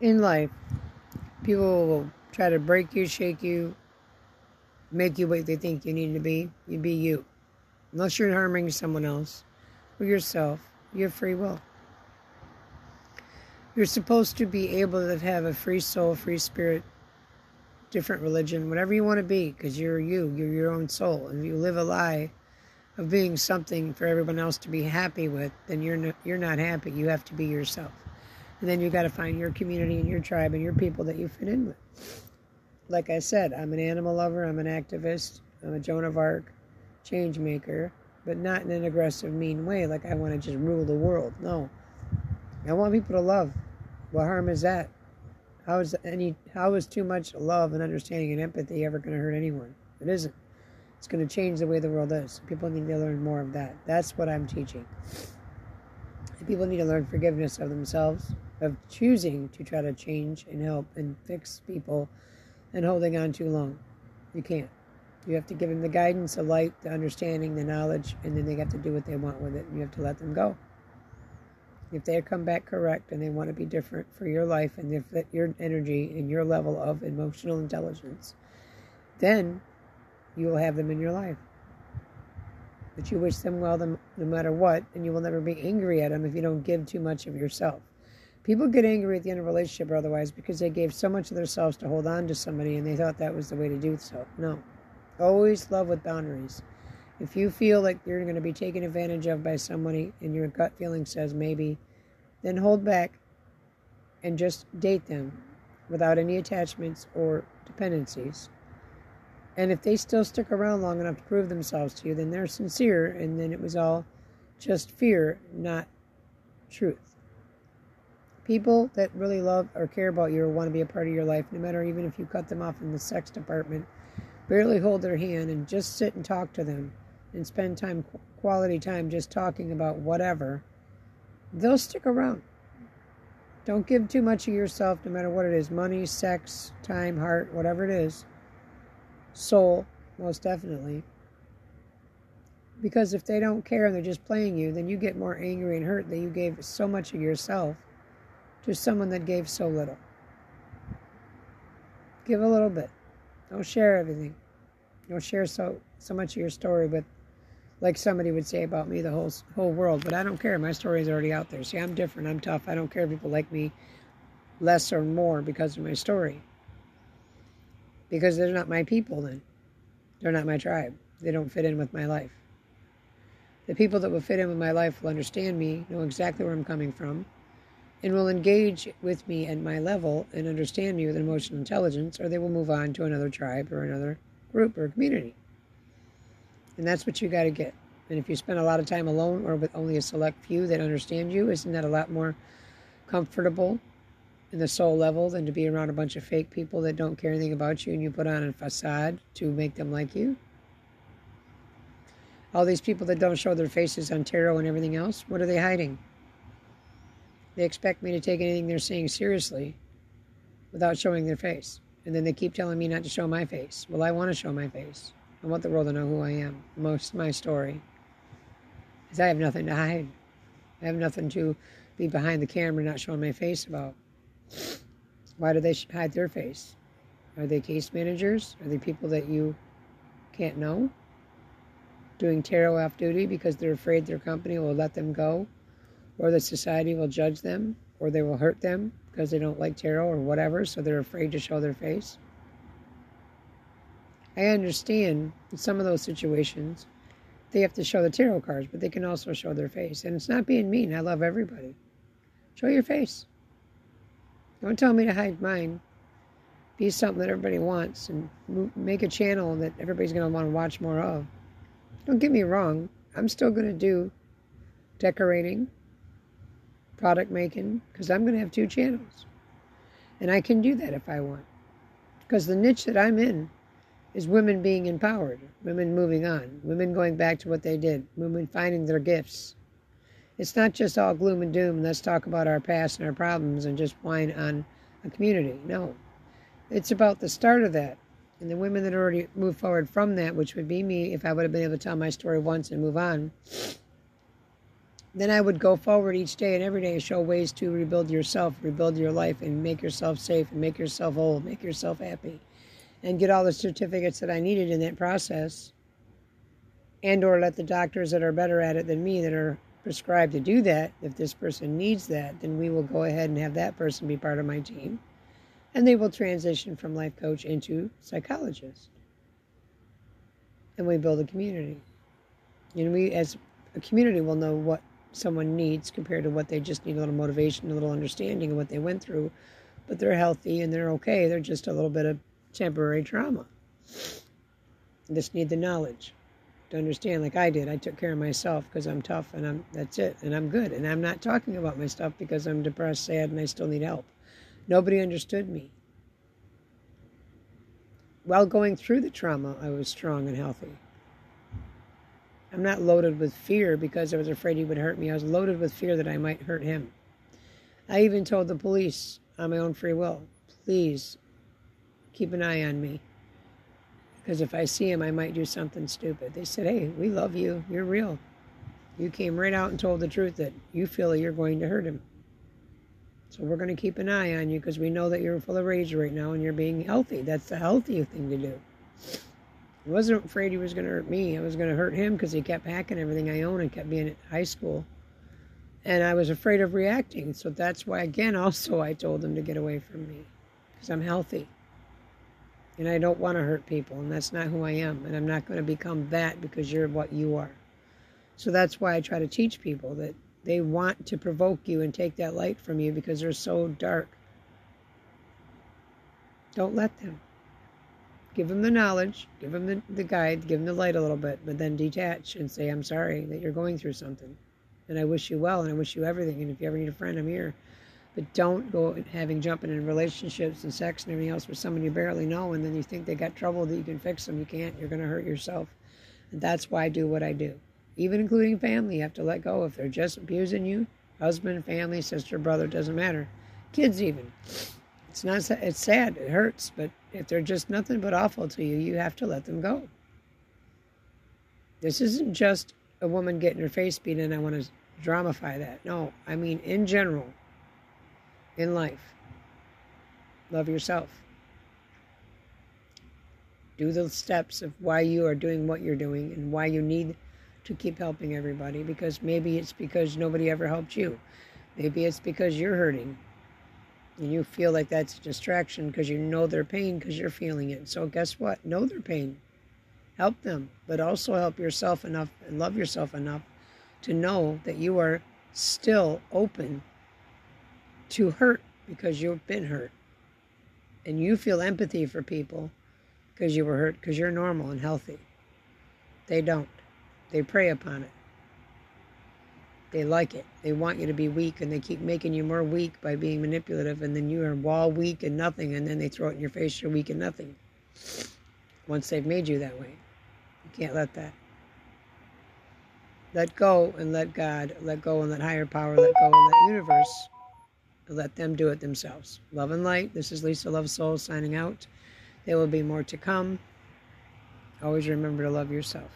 in life, people will try to break you, shake you, make you what they think you need to be. You be you. Unless you're harming someone else or yourself, you have free will. You're supposed to be able to have a free soul, free spirit, different religion, whatever you want to be, because you're you, you're your own soul. If you live a lie of being something for everyone else to be happy with, then you're you're not happy. You have to be yourself. And then you got to find your community and your tribe and your people that you fit in with. Like I said, I'm an animal lover, I'm an activist, I'm a Joan of Arc change maker, but not in an aggressive, mean way, like I want to just rule the world. No. I want people to love. What harm is that? How is any how is too much love and understanding and empathy ever going to hurt anyone? It isn't. It's going to change the way the world is. People need to learn more of that. That's what I'm teaching. People need to learn forgiveness of themselves, of choosing to try to change and help and fix people and holding on too long. You can't. You have to give them the guidance, the light, the understanding, the knowledge, and then they have to do what they want with it. You have to let them go. If they come back correct and they want to be different for your life and if your energy and your level of emotional intelligence, then you will have them in your life. But you wish them well no matter what, and you will never be angry at them if you don't give too much of yourself. People get angry at the end of a relationship or otherwise because they gave so much of themselves to hold on to somebody and they thought that was the way to do so. No. Always love with boundaries. If you feel like you're going to be taken advantage of by somebody and your gut feeling says maybe, then hold back and just date them without any attachments or dependencies. And if they still stick around long enough to prove themselves to you, then they're sincere and then it was all just fear, not truth. People that really love or care about you or want to be a part of your life, no matter even if you cut them off in the sex department, barely hold their hand and just sit and talk to them and spend time quality time just talking about whatever they'll stick around. Don't give too much of yourself no matter what it is money sex time heart whatever it is soul most definitely. Because if they don't care and they're just playing you then you get more angry and hurt that you gave so much of yourself to someone that gave so little give a little bit don't share everything. Don't share so so much of your story with, like somebody would say about me, the whole whole world. But I don't care. My story is already out there. See, I'm different. I'm tough. I don't care if people like me less or more because of my story. Because they're not my people. Then they're not my tribe. They don't fit in with my life. The people that will fit in with my life will understand me, know exactly where I'm coming from, and will engage with me at my level and understand me with emotional intelligence, or they will move on to another tribe or another group or community. And that's what you got to get. And if you spend a lot of time alone or with only a select few that understand you, isn't that a lot more comfortable in the soul level than to be around a bunch of fake people that don't care anything about you and you put on a facade to make them like you? All these people that don't show their faces on tarot and everything else, what are they hiding? They expect me to take anything they're saying seriously without showing their face. And then they keep telling me not to show my face. Well, I want to show my face. I want the world to know who I am, most my story. Because I have nothing to hide. I have nothing to be behind the camera not showing my face about. Why do they hide their face? Are they case managers? Are they people that you can't know? Doing tarot off duty because they're afraid their company will let them go or that society will judge them or they will hurt them because they don't like tarot or whatever, so they're afraid to show their face. I understand in some of those situations they have to show the tarot cards, but they can also show their face. And it's not being mean. I love everybody. Show your face. Don't tell me to hide mine. Be something that everybody wants and make a channel that everybody's going to want to watch more of. Don't get me wrong. I'm still going to do decorating product making because I'm going to have two channels. And I can do that if I want. Because the niche that I'm in is women being empowered, women moving on, women going back to what they did, women finding their gifts. It's not just all gloom and doom, let's talk about our past and our problems and just whine on a community. No. It's about the start of that. And the women that already moved forward from that, which would be me if I would have been able to tell my story once and move on, then I would go forward each day and every day and show ways to rebuild yourself, rebuild your life, and make yourself safe, and make yourself whole, make yourself happy, and get all the certificates that I needed in that process, and or let the doctors that are better at it than me that are prescribed to do that. If this person needs that, then we will go ahead and have that person be part of my team, and they will transition from life coach into psychologist, and we build a community. And we, as a community, will know what someone needs compared to what they just need a little motivation, a little understanding of what they went through. But they're healthy and they're okay. They're just a little bit of temporary trauma. They just need the knowledge to understand, like I did. I took care of myself because I'm tough and I'm that's it, and I'm good. And I'm not talking about my stuff because I'm depressed, sad, and I still need help. Nobody understood me. While going through the trauma, I was strong and healthy. I'm not loaded with fear because I was afraid he would hurt me. I was loaded with fear that I might hurt him. I even told the police on my own free will, please keep an eye on me. Because if I see him, I might do something stupid. They said, hey, we love you. You're real. You came right out and told the truth that you feel that you're going to hurt him. So we're going to keep an eye on you because we know that you're full of rage right now and you're being healthy. That's the healthy thing to do. I wasn't afraid he was going to hurt me. I was going to hurt him because he kept hacking everything I own and kept being at high school. And I was afraid of reacting. So that's why, again, also I told him to get away from me because I'm healthy. And I don't want to hurt people. And that's not who I am. And I'm not going to become that because you're what you are. So that's why I try to teach people that they want to provoke you and take that light from you because they're so dark. Don't let them give them the knowledge, give them the, the guide, give them the light a little bit, but then detach and say, I'm sorry that you're going through something. And I wish you well and I wish you everything. And if you ever need a friend, I'm here. But don't go having jumping in relationships and sex and everything else with someone you barely know and then you think they got trouble that you can fix them. You can't. You're going to hurt yourself. And that's why I do what I do. Even including family, you have to let go. If they're just abusing you, husband, family, sister, brother, doesn't matter. Kids, even. It's not. It's sad. It hurts. But if they're just nothing but awful to you, you have to let them go. This isn't just a woman getting her face beat, and I want to dramify that. No, I mean in general, in life. Love yourself. Do the steps of why you are doing what you're doing and why you need to keep helping everybody because maybe it's because nobody ever helped you. Maybe it's because you're hurting and you feel like that's a distraction because you know their pain because you're feeling it. So guess what? Know their pain. Help them, but also help yourself enough and love yourself enough to know that you are still open to hurt because you've been hurt. And you feel empathy for people because you were hurt because you're normal and healthy. They don't. They prey upon it. They like it. They want you to be weak, and they keep making you more weak by being manipulative, and then you are wall weak and nothing, and then they throw it in your face, you're weak and nothing. Once they've made you that way, you can't let that. Let go and let God, let go and let higher power, let go and let universe, let them do it themselves. Love and light. This is Lisa Love Soul signing out. There will be more to come. Always remember to love yourself.